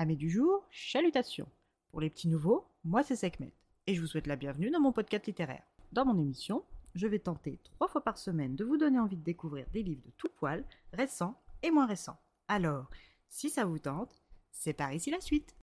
Amis du jour, chalutations. Pour les petits nouveaux, moi c'est Sekhmet et je vous souhaite la bienvenue dans mon podcast littéraire. Dans mon émission, je vais tenter trois fois par semaine de vous donner envie de découvrir des livres de tout poil, récents et moins récents. Alors, si ça vous tente, c'est par ici la suite.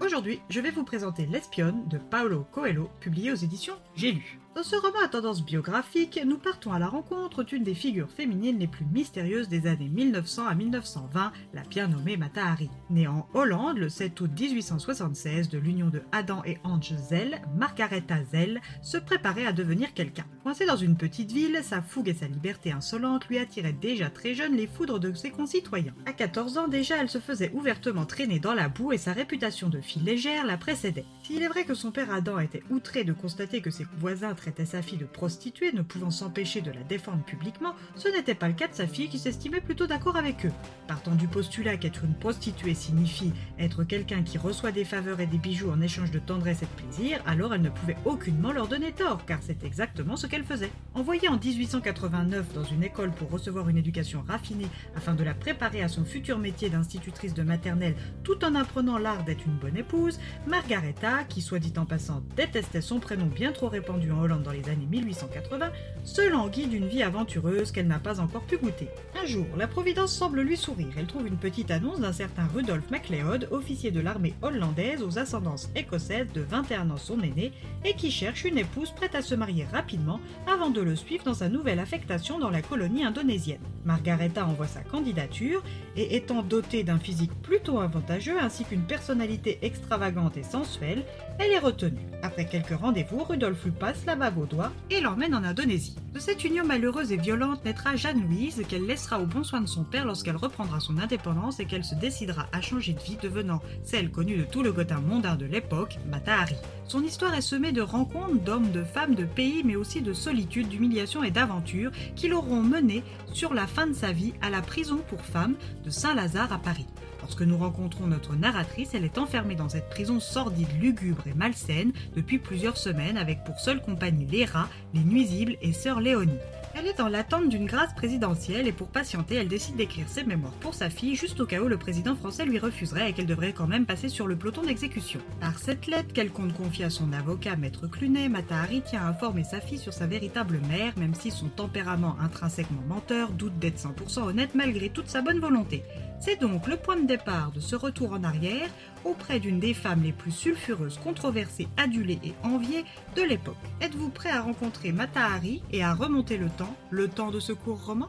Aujourd'hui, je vais vous présenter L'Espionne de Paolo Coelho, publié aux éditions J'ai lu. Dans ce roman à tendance biographique, nous partons à la rencontre d'une des figures féminines les plus mystérieuses des années 1900 à 1920, la bien nommée Mata Hari. Née en Hollande le 7 août 1876 de l'union de Adam et Ange Zell, Margaretha Zell se préparait à devenir quelqu'un. Coincée dans une petite ville, sa fougue et sa liberté insolente lui attiraient déjà très jeune les foudres de ses concitoyens. À 14 ans déjà, elle se faisait ouvertement traîner dans la boue et sa réputation de fille légère la précédait. S'il est vrai que son père Adam était outré de constater que ses voisins traitait sa fille de prostituée, ne pouvant s'empêcher de la défendre publiquement, ce n'était pas le cas de sa fille qui s'estimait plutôt d'accord avec eux. Partant du postulat qu'être une prostituée signifie être quelqu'un qui reçoit des faveurs et des bijoux en échange de tendresse et de plaisir, alors elle ne pouvait aucunement leur donner tort, car c'est exactement ce qu'elle faisait. Envoyée en 1889 dans une école pour recevoir une éducation raffinée afin de la préparer à son futur métier d'institutrice de maternelle tout en apprenant l'art d'être une bonne épouse, Margaretha, qui soit dit en passant détestait son prénom bien trop répandu en Hollande dans les années 1880, se languit d'une vie aventureuse qu'elle n'a pas encore pu goûter. Un jour, la Providence semble lui sourire. Elle trouve une petite annonce d'un certain Rudolf MacLeod, officier de l'armée hollandaise aux ascendances écossaises de 21 ans son aîné, et qui cherche une épouse prête à se marier rapidement avant de le suivre dans sa nouvelle affectation dans la colonie indonésienne. Margaretha envoie sa candidature, et étant dotée d'un physique plutôt avantageux ainsi qu'une personnalité extravagante et sensuelle, elle est retenue. Après quelques rendez-vous, Rudolf lui passe la bague au doigt et l'emmène en Indonésie. De cette union malheureuse et violente naîtra Jeanne-Louise qu'elle laissera au bon soin de son père lorsqu'elle reprendra son indépendance et qu'elle se décidera à changer de vie devenant celle connue de tout le Gotha mondain de l'époque, Matahari. Son histoire est semée de rencontres d'hommes, de femmes, de pays mais aussi de solitude, d'humiliation et d'aventure qui l'auront mené sur la fin de sa vie à la prison pour femmes de Saint-Lazare à Paris. Lorsque nous rencontrons notre narratrice, elle est enfermée dans cette prison sordide, lugubre et malsaine depuis plusieurs semaines avec pour seule compagnie les rats, les nuisibles et sœur Léonie. Elle est dans l'attente d'une grâce présidentielle et pour patienter, elle décide d'écrire ses mémoires pour sa fille juste au cas où le président français lui refuserait et qu'elle devrait quand même passer sur le peloton d'exécution. Par cette lettre qu'elle compte confier à son avocat Maître Clunet, Matahari tient à informer sa fille sur sa véritable mère, même si son tempérament intrinsèquement menteur doute d'être 100% honnête malgré toute sa bonne volonté. C'est donc le point de départ de ce retour en arrière auprès d'une des femmes les plus sulfureuses, controversées, adulées et enviées de l'époque. Êtes-vous prêt à rencontrer Matahari et à remonter le temps, le temps de ce court roman?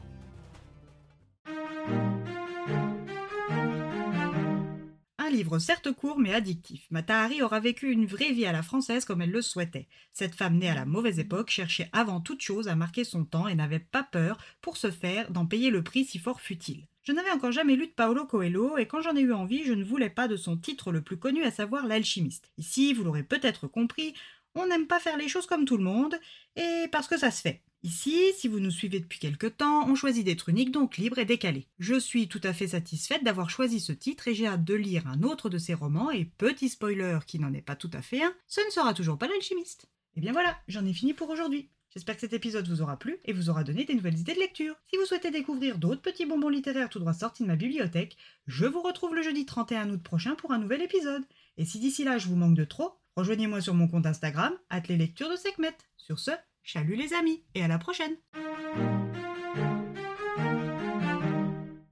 Livre certes court mais addictif. Matahari aura vécu une vraie vie à la française comme elle le souhaitait. Cette femme née à la mauvaise époque cherchait avant toute chose à marquer son temps et n'avait pas peur, pour ce faire, d'en payer le prix si fort fut-il. Je n'avais encore jamais lu de Paolo Coelho et quand j'en ai eu envie, je ne voulais pas de son titre le plus connu, à savoir L'alchimiste. Ici, vous l'aurez peut-être compris, on n'aime pas faire les choses comme tout le monde et parce que ça se fait. Ici, si vous nous suivez depuis quelque temps, on choisit d'être unique, donc libre et décalé. Je suis tout à fait satisfaite d'avoir choisi ce titre et j'ai hâte de lire un autre de ses romans, et petit spoiler qui n'en est pas tout à fait un, ce ne sera toujours pas l'alchimiste. Et eh bien voilà, j'en ai fini pour aujourd'hui. J'espère que cet épisode vous aura plu et vous aura donné des nouvelles idées de lecture. Si vous souhaitez découvrir d'autres petits bonbons littéraires tout droit sortis de ma bibliothèque, je vous retrouve le jeudi 31 août prochain pour un nouvel épisode. Et si d'ici là je vous manque de trop, rejoignez-moi sur mon compte Instagram, les lectures de Sekhmet. Sur ce, Chalut les amis et à la prochaine